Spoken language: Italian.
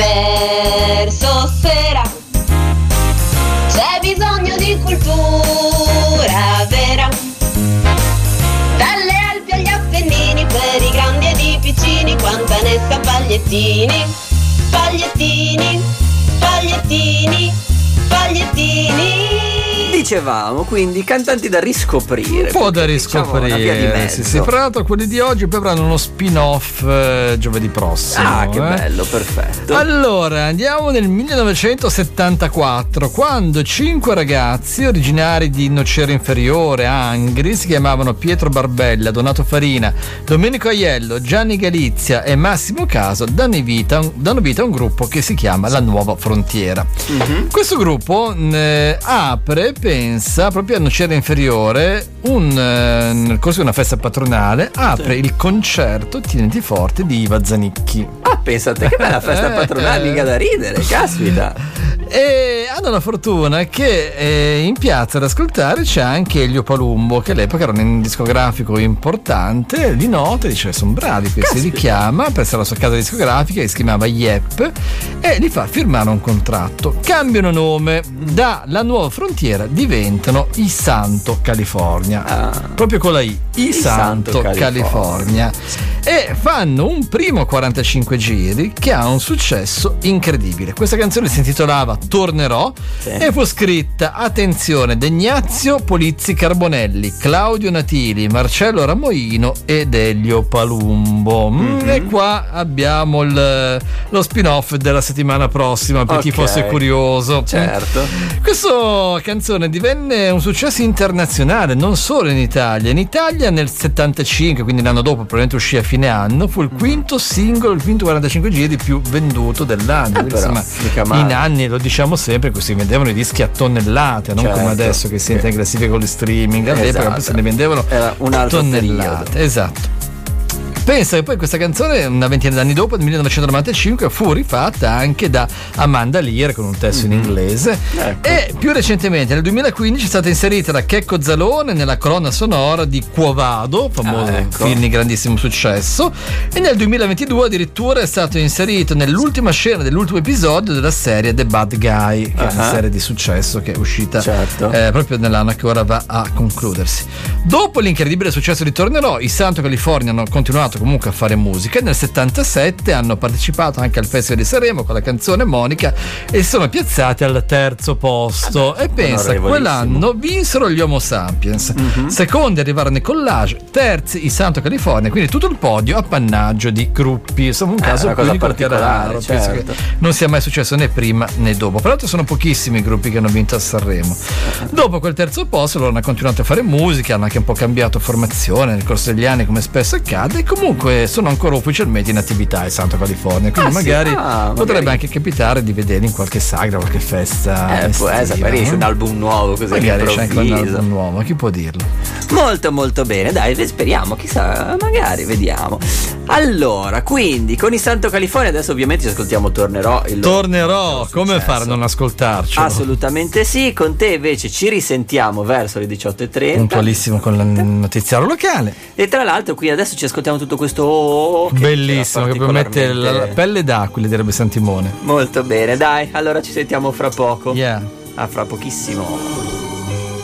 verso sera. C'è bisogno di cultura vera. Dalle Alpi agli Appennini, per i grandi ed i piccini, quanta ne sa pagliettini, pagliettini, pagliettini, pagliettini. Dicevamo, quindi cantanti da riscoprire. Un po' da diciamo, riscoprire. mezzo. sì, sì, fra l'altro quelli di oggi poi avranno uno spin-off eh, giovedì prossimo. Ah, che eh. bello, perfetto. Allora, andiamo nel 1974, quando cinque ragazzi originari di Nocera Inferiore, Angri, si chiamavano Pietro Barbella, Donato Farina, Domenico Aiello, Gianni Galizia e Massimo Caso, danno vita, danno vita a un gruppo che si chiama La Nuova Frontiera. Mhm. Questo gruppo eh, apre, pensa, proprio a Nocera Inferiore, un, eh, nel corso di una festa patronale, apre il concerto Tieniti Forte di Iva Zanicchi. Ah, pensate che bella festa Eh, patronale, eh. mica da ridere, caspita. E hanno la fortuna che eh, in piazza ad ascoltare c'è anche Elio Palumbo, che all'epoca era un discografico importante, li nota e dice sono bravi questi, li chiama presso la sua casa discografica che si chiamava Yep e li fa firmare un contratto. Cambiano nome, da La Nuova Frontiera diventano I Santo California, Ah. proprio con la I, I, I Santo, Santo California. E fanno un primo 45 giri che ha un successo incredibile. Questa canzone si intitolava Tornerò Sì. e fu scritta, attenzione, da Ignazio Polizzi Carbonelli, Claudio Natili, Marcello Ramoino ed Elio Palumbo. Mm, Mhm. E qua abbiamo il- lo spin-off della settimana prossima per chi Ok. fosse curioso. Certo. Questa canzone divenne un successo internazionale, non solo in Italia. In Italia nel 75, quindi l'anno dopo, probabilmente uscì a fine anno, fu il quinto singolo, il quinto 45 giri più venduto dell'anno. Eh, però, insomma, in anni, lo diciamo sempre, si vendevano i dischi a tonnellate, non Certo. come adesso che si entra in classifica con le streaming. All'epoca Esatto. se ne vendevano Era un altro tonnellate. periodo. Esatto. Pensa che poi questa canzone, una ventina d'anni dopo, nel 1995, fu rifatta anche da Amanda Lear con un testo in inglese. Ecco. E più recentemente, nel 2015, è stata inserita da Checco Zalone nella colonna sonora di Quo Vado, famoso Ah, ecco. film di grandissimo successo. E nel 2022 addirittura è stato inserito nell'ultima scena dell'ultimo episodio della serie The Bad Guy, che è una serie di successo che è uscita Certo. eh, proprio nell'anno che ora va a concludersi. Dopo l'incredibile successo di Tornerò, i Santo California hanno continuato comunque a fare musica e nel 77 hanno partecipato anche al Festival di Sanremo con la canzone Monica e sono piazzati al terzo posto. e pensa, quell'anno vinsero gli Homo Sapiens, Mhm. secondi arrivarono i Collage, terzi i Santo California, quindi tutto il podio appannaggio di gruppi. Insomma, un Eh, caso cosa unico che era raro, certo. non sia mai successo né prima né dopo. Peraltro sono pochissimi i gruppi che hanno vinto a Sanremo. Dopo quel terzo posto loro hanno continuato a fare musica, hanno anche un po' cambiato formazione nel corso degli anni come spesso accade e comunque sono ancora ufficialmente in attività in Santo California. Quindi Ah, sì? magari Ah, potrebbe magari. anche capitare di vederli in qualche sagra, qualche festa. Eh, può estiva, essere, magari un album nuovo così Magari c'è anche un album nuovo, chi può dirlo? Molto molto bene, dai, speriamo, chissà, magari vediamo. Allora, quindi con il Santo California adesso ovviamente ci ascoltiamo Tornerò. Il Tornerò, come fare a non ascoltarci? Assolutamente sì, con te invece ci risentiamo verso le 18.30 Puntualissimo con il notiziario locale. e tra l'altro qui adesso ci ascoltiamo tutto questo oh, che Bellissimo, che poi mette la, pelle d'acqua, direbbe Santimone. Molto bene, dai, allora ci sentiamo fra poco. Yeah. A fra pochissimo.